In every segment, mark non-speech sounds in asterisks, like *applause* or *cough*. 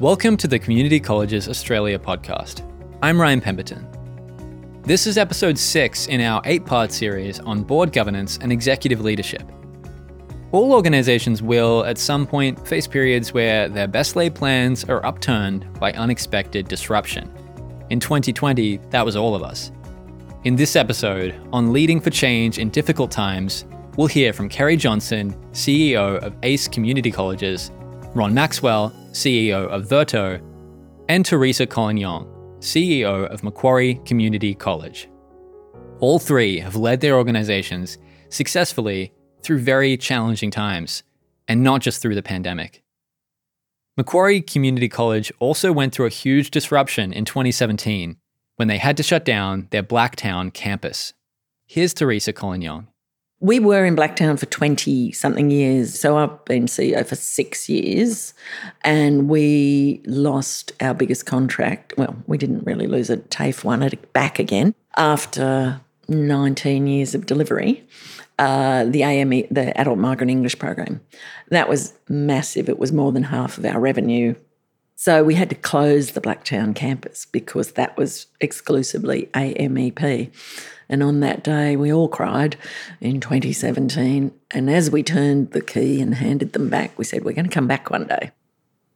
Welcome to the Community Colleges Australia podcast. I'm Ryan Pemberton. This is episode 6 in our eight part series on board governance and executive leadership. All organizations will, at some point, face periods where their best laid plans are upturned by unexpected disruption. In 2020, that was all of us. In this episode, on leading for change in difficult times, we'll hear from Kerry Johnson, CEO of ACE Community Colleges, Ron Maxwell, CEO of Verto, and Teresa Collignon, CEO of Macquarie Community College. All three have led their organizations successfully through very challenging times, and not just through the pandemic. Macquarie Community College also went through a huge disruption in 2017 when they had to shut down their Blacktown campus. Here's Teresa Collignon. We were in Blacktown for 20 something years. So I've been CEO for six years and we lost our biggest contract. Well, we didn't really lose it. TAFE won it back again after 19 years of delivery. Uh, the AME, the Adult Migrant English Program. That was massive. It was more than half of our revenue. So we had to close the Blacktown campus because that was exclusively AMEP. And on that day, we all cried in 2017. And as we turned the key and handed them back, we said, We're going to come back one day.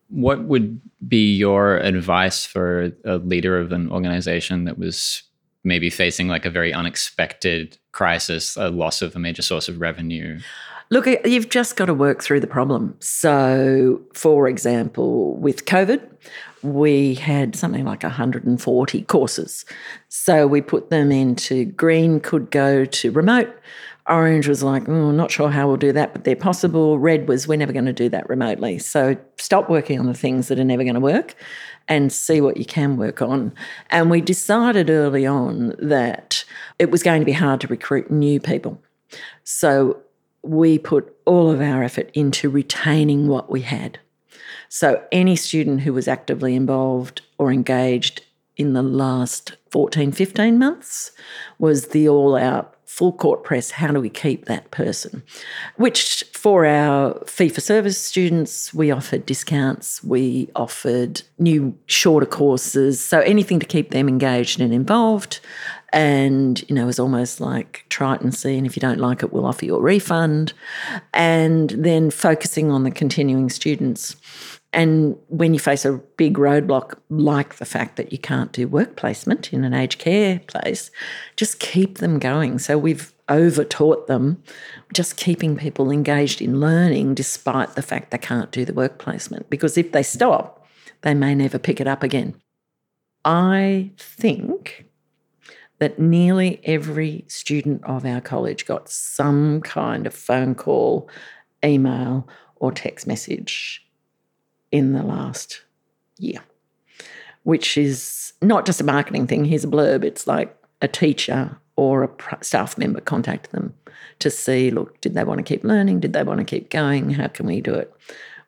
What would be your advice for a leader of an organization that was maybe facing like a very unexpected crisis, a loss of a major source of revenue? Look, you've just got to work through the problem. So, for example, with COVID, we had something like 140 courses. So we put them into green, could go to remote. Orange was like, oh, not sure how we'll do that, but they're possible. Red was, we're never going to do that remotely. So stop working on the things that are never going to work and see what you can work on. And we decided early on that it was going to be hard to recruit new people. So we put all of our effort into retaining what we had. So, any student who was actively involved or engaged in the last 14, 15 months was the all out full court press. How do we keep that person? Which, for our fee for service students, we offered discounts, we offered new shorter courses. So, anything to keep them engaged and involved. And, you know, it was almost like try it and see. And if you don't like it, we'll offer you a refund. And then focusing on the continuing students. And when you face a big roadblock like the fact that you can't do work placement in an aged care place, just keep them going. So we've over taught them, just keeping people engaged in learning despite the fact they can't do the work placement. Because if they stop, they may never pick it up again. I think that nearly every student of our college got some kind of phone call, email, or text message in the last year, which is not just a marketing thing. Here's a blurb. It's like a teacher or a staff member contact them to see, look, did they want to keep learning? Did they want to keep going? How can we do it?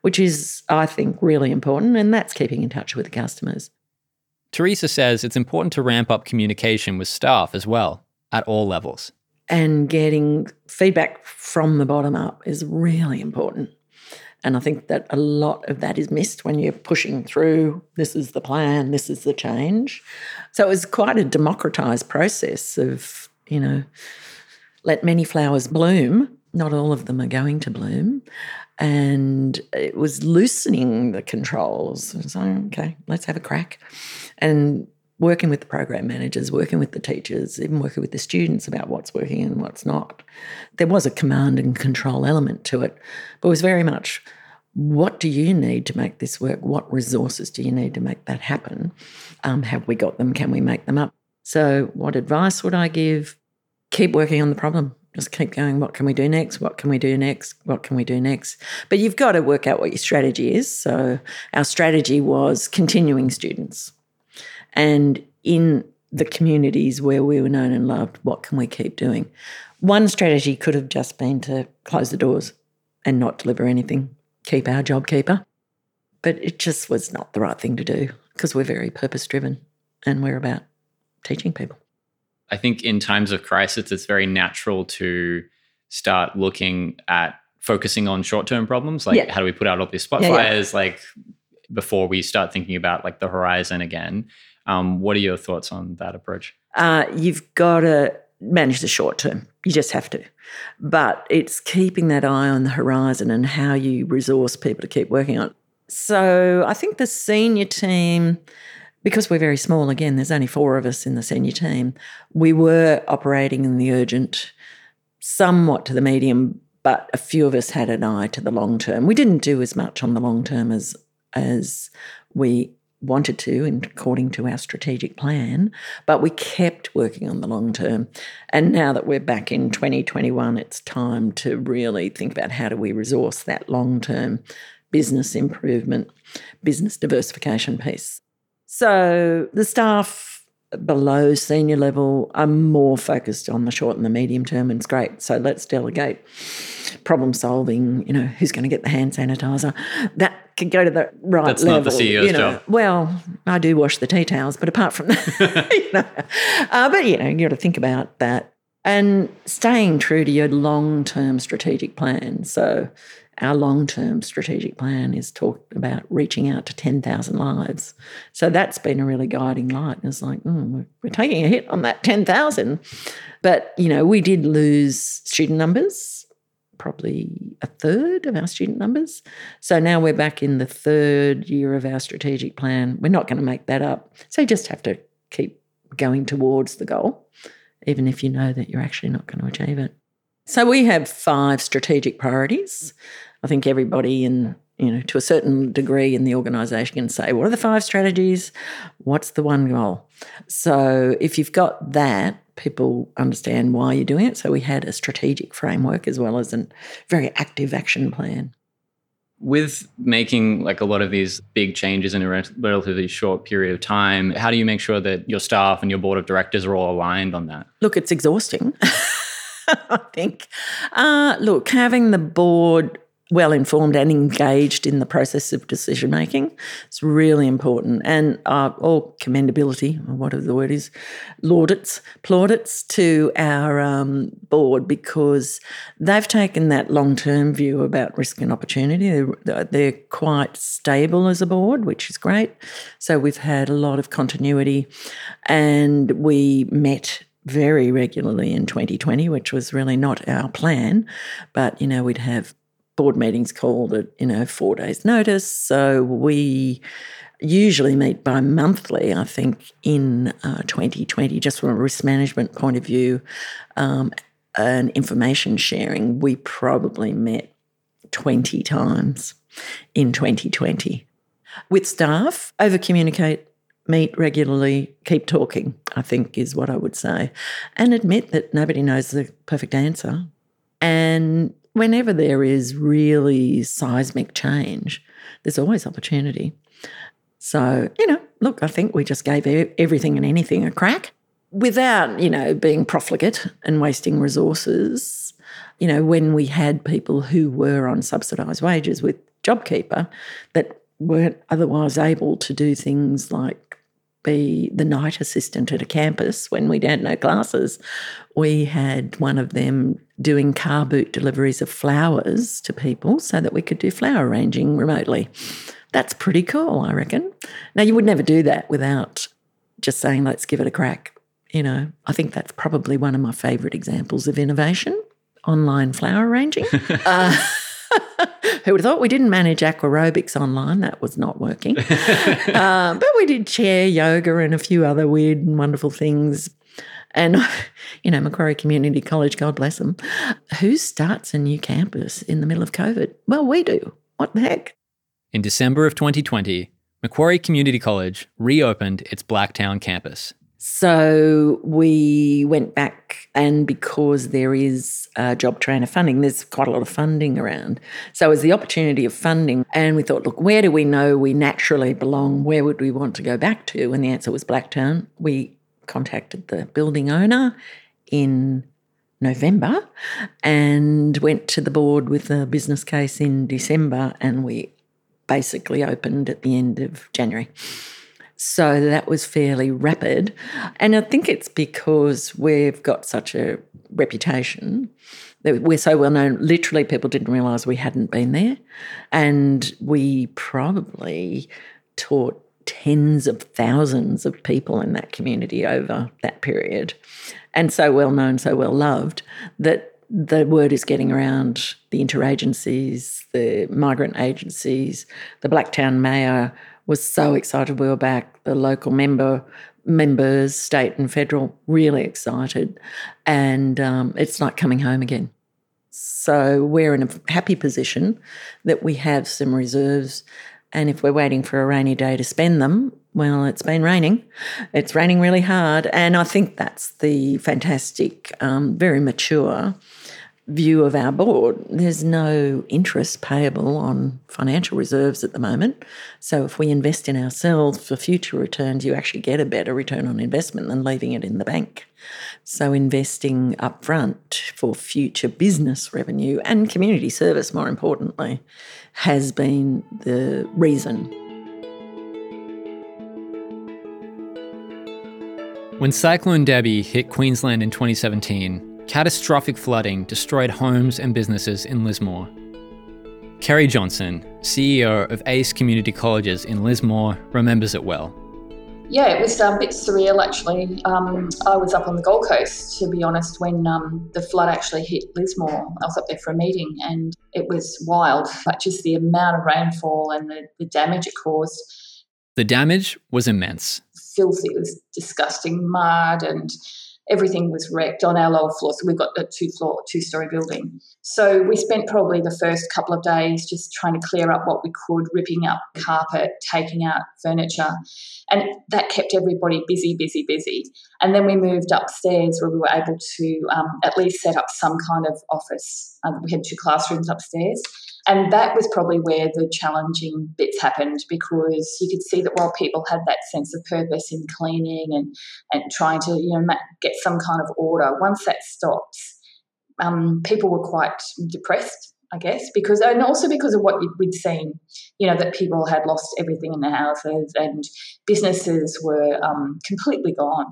Which is, I think, really important. And that's keeping in touch with the customers. Teresa says it's important to ramp up communication with staff as well at all levels. And getting feedback from the bottom up is really important. And I think that a lot of that is missed when you're pushing through this is the plan, this is the change. So it was quite a democratized process of, you know, let many flowers bloom. Not all of them are going to bloom. And it was loosening the controls. So, okay, let's have a crack. And working with the program managers, working with the teachers, even working with the students about what's working and what's not. There was a command and control element to it, but it was very much what do you need to make this work? What resources do you need to make that happen? Um, have we got them? Can we make them up? So, what advice would I give? Keep working on the problem. Just keep going. What can we do next? What can we do next? What can we do next? But you've got to work out what your strategy is. So, our strategy was continuing students. And in the communities where we were known and loved, what can we keep doing? One strategy could have just been to close the doors and not deliver anything keep our JobKeeper. But it just was not the right thing to do because we're very purpose driven and we're about teaching people. I think in times of crisis, it's very natural to start looking at focusing on short term problems. Like, yeah. how do we put out all these spot yeah, fires? Yeah. Like, before we start thinking about like the horizon again. Um, what are your thoughts on that approach? Uh, you've got to manage the short term. You just have to. But it's keeping that eye on the horizon and how you resource people to keep working on. So I think the senior team, because we're very small, again, there's only four of us in the senior team, we were operating in the urgent, somewhat to the medium, but a few of us had an eye to the long term. We didn't do as much on the long term as as we wanted to, and according to our strategic plan, but we kept working on the long term. And now that we're back in 2021, it's time to really think about how do we resource that long term business improvement, business diversification piece. So the staff below senior level are more focused on the short and the medium term, and it's great. So let's delegate problem solving. You know, who's going to get the hand sanitizer? That can go to the right That's level. not the CEO's you know. job. Well, I do wash the tea towels, but apart from *laughs* that, you know, uh, but you know, you've got to think about that and staying true to your long-term strategic plan. So our long-term strategic plan is talked about reaching out to 10,000 lives. So that's been a really guiding light. And It's like, mm, we're, we're taking a hit on that 10,000. But, you know, we did lose student numbers, probably a third of our student numbers. So now we're back in the third year of our strategic plan. We're not going to make that up. So you just have to keep going towards the goal, even if you know that you're actually not going to achieve it. So we have five strategic priorities. I think everybody in you know to a certain degree in the organisation can say what are the five strategies, what's the one goal. So if you've got that, people understand why you're doing it. So we had a strategic framework as well as a very active action plan. With making like a lot of these big changes in a re- relatively short period of time, how do you make sure that your staff and your board of directors are all aligned on that? Look, it's exhausting. *laughs* *laughs* I think. Uh, look, having the board well informed and engaged in the process of decision making is really important. And uh, all commendability, or whatever the word is, laudits, plaudits to our um, board because they've taken that long term view about risk and opportunity. They're, they're quite stable as a board, which is great. So we've had a lot of continuity and we met very regularly in 2020, which was really not our plan. But, you know, we'd have board meetings called at, you know, four days' notice. So we usually meet bi monthly, I think, in uh, 2020, just from a risk management point of view um, and information sharing. We probably met 20 times in 2020. With staff, over communicate, meet regularly, keep talking, I think is what I would say, and admit that nobody knows the perfect answer. And whenever there is really seismic change, there's always opportunity. So, you know, look, I think we just gave everything and anything a crack without, you know, being profligate and wasting resources. You know, when we had people who were on subsidised wages with JobKeeper that weren't otherwise able to do things like be the night assistant at a campus when we had no classes. We had one of them doing car boot deliveries of flowers to people so that we could do flower arranging remotely. That's pretty cool, I reckon. Now, you would never do that without just saying, let's give it a crack. You know, I think that's probably one of my favourite examples of innovation online flower arranging. *laughs* uh, *laughs* who would have thought we didn't manage aquarobics online? That was not working. uh, *laughs* but we did chair yoga and a few other weird and wonderful things. And, *laughs* you know, Macquarie Community College, God bless them, who starts a new campus in the middle of COVID? Well, we do. What the heck? In December of 2020, Macquarie Community College reopened its Blacktown campus. So we went back, and because there is uh, JobTrainer funding, there's quite a lot of funding around. So it was the opportunity of funding, and we thought, look, where do we know we naturally belong? Where would we want to go back to? And the answer was Blacktown. We contacted the building owner in November and went to the board with a business case in December, and we basically opened at the end of January. So that was fairly rapid. And I think it's because we've got such a reputation that We're so well known, literally, people didn't realise we hadn't been there. And we probably taught tens of thousands of people in that community over that period. And so well known, so well loved that the word is getting around the interagencies, the migrant agencies. The Blacktown mayor was so excited we were back. The local member members, state and federal, really excited, and um, it's like coming home again. So we're in a happy position that we have some reserves, and if we're waiting for a rainy day to spend them, well, it's been raining. It's raining really hard, and I think that's the fantastic, um, very mature view of our board, there's no interest payable on financial reserves at the moment. So if we invest in ourselves for future returns, you actually get a better return on investment than leaving it in the bank. So investing upfront for future business revenue and community service, more importantly, has been the reason. When Cyclone Debbie hit Queensland in 2017, Catastrophic flooding destroyed homes and businesses in Lismore. Kerry Johnson, CEO of ACE Community Colleges in Lismore, remembers it well. Yeah, it was um, a bit surreal actually. Um, I was up on the Gold Coast, to be honest, when um, the flood actually hit Lismore. I was up there for a meeting and it was wild, but just the amount of rainfall and the, the damage it caused. The damage was immense. Filthy, it was disgusting mud and everything was wrecked on our lower floor. So we've got a two floor, two story building. So we spent probably the first couple of days just trying to clear up what we could, ripping up carpet, taking out furniture. And that kept everybody busy, busy, busy. And then we moved upstairs where we were able to um, at least set up some kind of office. Um, we had two classrooms upstairs. And that was probably where the challenging bits happened because you could see that while people had that sense of purpose in cleaning and, and trying to you know get some kind of order, once that stops, um, people were quite depressed I guess, because and also because of what we'd seen, you know, that people had lost everything in their houses and businesses were um, completely gone.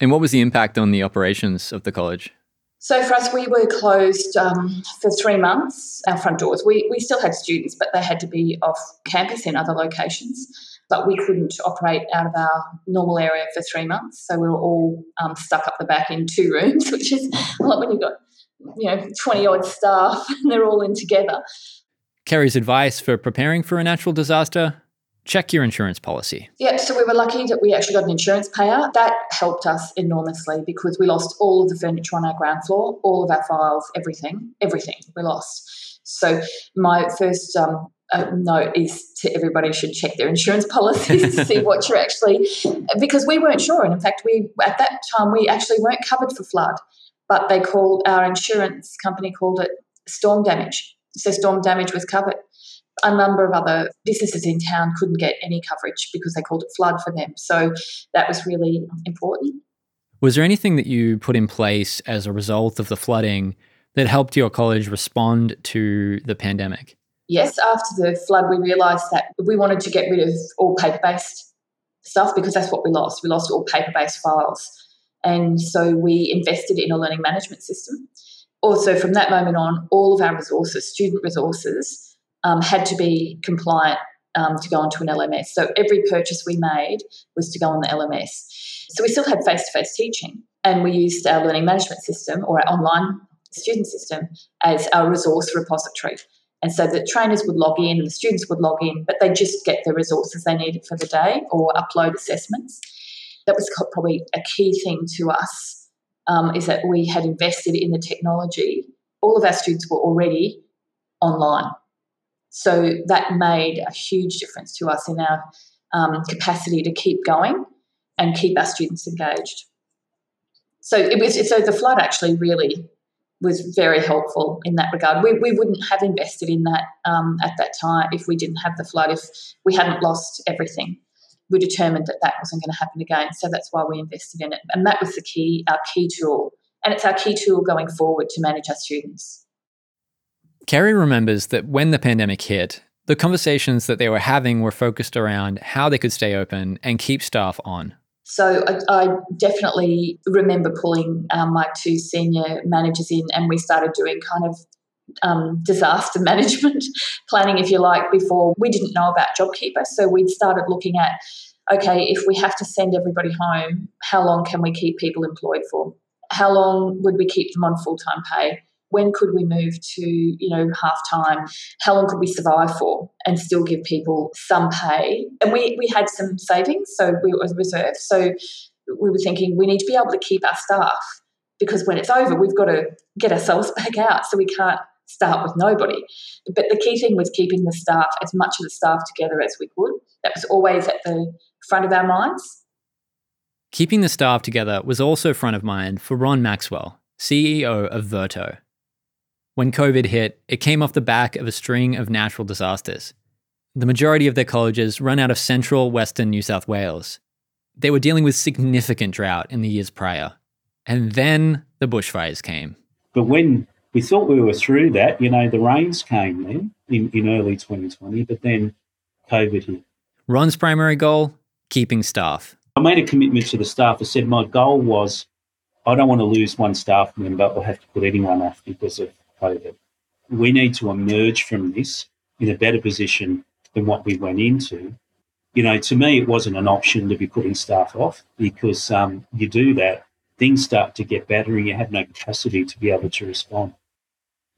And what was the impact on the operations of the college? So for us, we were closed um, for three months. Our front doors. We we still had students, but they had to be off campus in other locations. But we couldn't operate out of our normal area for three months. So we were all um, stuck up the back in two *laughs* rooms, which is a lot when you've got you know twenty odd staff *laughs* and they're all in together. Kerry's advice for preparing for a natural disaster check your insurance policy. Yeah, so we were lucky that we actually got an insurance payout. That helped us enormously because we lost all of the furniture on our ground floor, all of our files, everything, everything we lost. So my first um, uh, note is to everybody should check their insurance *laughs* policies to see what you're actually because we weren't sure and in fact we at that time we actually weren't covered for flood but they called our insurance company called it storm damage so storm damage was covered a number of other businesses in town couldn't get any coverage because they called it flood for them. So that was really important. Was there anything that you put in place as a result of the flooding that helped your college respond to the pandemic? Yes, after the flood, we realised that we wanted to get rid of all paper based stuff because that's what we lost. We lost all paper based files. And so we invested in a learning management system. Also, from that moment on, all of our resources, student resources, um, had to be compliant um, to go onto an LMS. So every purchase we made was to go on the LMS. So we still had face to face teaching, and we used our learning management system or our online student system as our resource repository. And so the trainers would log in and the students would log in, but they just get the resources they needed for the day or upload assessments. That was probably a key thing to us um, is that we had invested in the technology. All of our students were already online. So that made a huge difference to us in our um, capacity to keep going and keep our students engaged. So it was so the flood actually really was very helpful in that regard. We, we wouldn't have invested in that um, at that time if we didn't have the flood, if we hadn't lost everything. We determined that that wasn't going to happen again. So that's why we invested in it. And that was the key, our key tool. And it's our key tool going forward to manage our students. Kerry remembers that when the pandemic hit, the conversations that they were having were focused around how they could stay open and keep staff on. So I, I definitely remember pulling um, my two senior managers in, and we started doing kind of um, disaster *laughs* management planning, if you like, before we didn't know about JobKeeper. So we'd started looking at okay, if we have to send everybody home, how long can we keep people employed for? How long would we keep them on full time pay? When could we move to, you know, half time? How long could we survive for and still give people some pay? And we, we had some savings, so we were reserved. So we were thinking we need to be able to keep our staff because when it's over, we've got to get ourselves *laughs* back out. So we can't start with nobody. But the key thing was keeping the staff, as much of the staff together as we could. That was always at the front of our minds. Keeping the staff together was also front of mind for Ron Maxwell, CEO of Verto. When COVID hit, it came off the back of a string of natural disasters. The majority of their colleges run out of central western New South Wales. They were dealing with significant drought in the years prior. And then the bushfires came. But when we thought we were through that, you know, the rains came then in, in early 2020, but then COVID hit. Ron's primary goal keeping staff. I made a commitment to the staff. I said my goal was I don't want to lose one staff member or have to put anyone off because of COVID. We need to emerge from this in a better position than what we went into. You know, to me, it wasn't an option to be putting staff off because um, you do that, things start to get better and you have no capacity to be able to respond.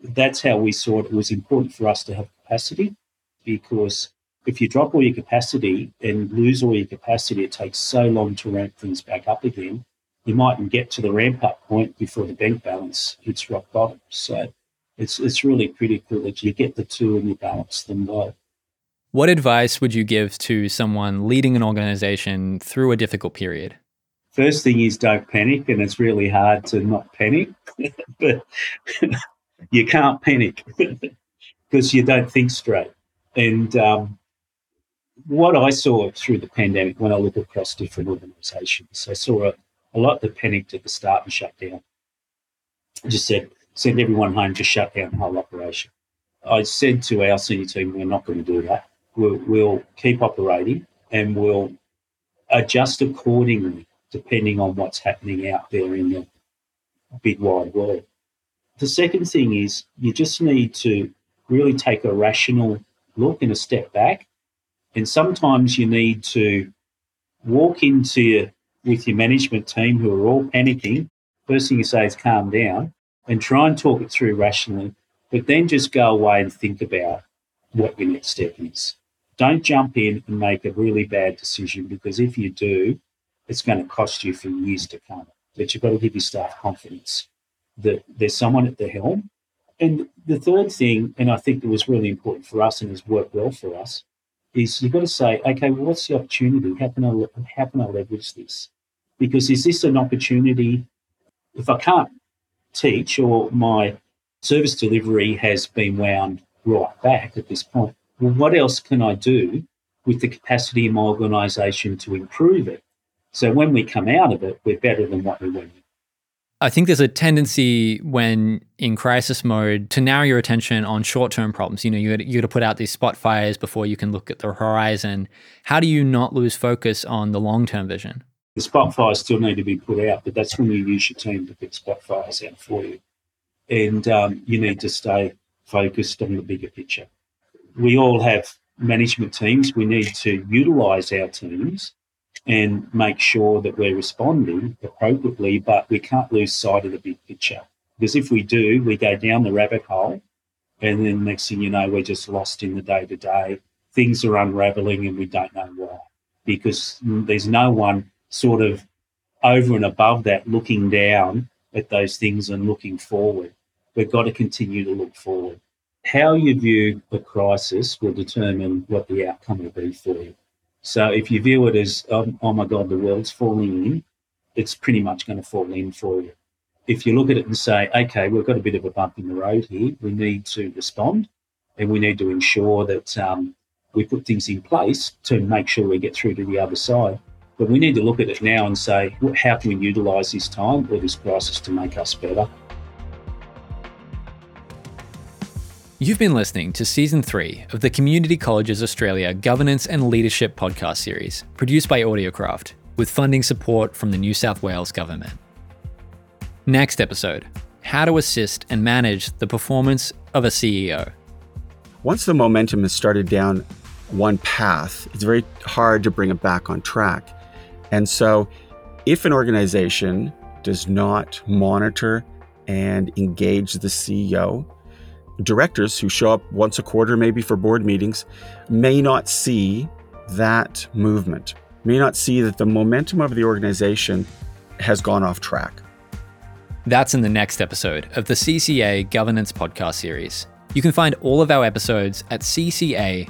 That's how we saw it. It was important for us to have capacity because if you drop all your capacity and lose all your capacity, it takes so long to ramp things back up again. You mightn't get to the ramp up point before the bank balance hits rock bottom. So it's it's really critical that you get the two and you balance them well. What advice would you give to someone leading an organization through a difficult period? First thing is don't panic, and it's really hard to not panic, *laughs* but *laughs* you can't panic *laughs* because you don't think straight. And um, what I saw through the pandemic when I look across different organisations, I saw a, a lot that panicked at the start and shut down. I just said, send everyone home, just shut down the whole operation. I said to our senior team, we're not going to do that. We'll, we'll keep operating and we'll adjust accordingly depending on what's happening out there in the big wide world. The second thing is you just need to really take a rational look and a step back and sometimes you need to walk into your, with your management team who are all panicking. First thing you say is calm down and try and talk it through rationally, but then just go away and think about what your next step is. Don't jump in and make a really bad decision because if you do, it's going to cost you for years to come. But you've got to give your staff confidence that there's someone at the helm. And the third thing, and I think that was really important for us and has worked well for us, is you've got to say, okay, well, what's the opportunity? How can I how can I leverage this? Because is this an opportunity? If I can't teach or my service delivery has been wound right back at this point, well, what else can I do with the capacity in my organisation to improve it? So when we come out of it, we're better than what we were. I think there's a tendency when in crisis mode to narrow your attention on short term problems. You know, you got, to put out these spot fires before you can look at the horizon. How do you not lose focus on the long term vision? The spot fires still need to be put out, but that's when you use your team to put spot fires out for you. And um, you need to stay focused on the bigger picture. We all have management teams. We need to utilize our teams and make sure that we're responding appropriately, but we can't lose sight of the big picture. Because if we do, we go down the rabbit hole, and then next thing you know, we're just lost in the day to day. Things are unraveling, and we don't know why. Because there's no one sort of over and above that looking down at those things and looking forward. We've got to continue to look forward. How you view the crisis will determine what the outcome will be for you. So if you view it as, oh, oh my God, the world's falling in, it's pretty much going to fall in for you. If you look at it and say, okay, we've got a bit of a bump in the road here, we need to respond and we need to ensure that um, we put things in place to make sure we get through to the other side. But we need to look at it now and say, how can we utilise this time or this crisis to make us better? You've been listening to Season 3 of the Community Colleges Australia Governance and Leadership podcast series, produced by Audiocraft. with funding support from the New South Wales Government. Next episode How to assist and manage the performance of a CEO. Once the momentum has started down one path, it's very hard to bring it back on track. And so, if an organization does not monitor and engage the CEO, directors who show up once a quarter, maybe for board meetings, may not see that movement, may not see that the momentum of the organization has gone off track. That's in the next episode of the CCA Governance Podcast Series. You can find all of our episodes at cca.edu.au.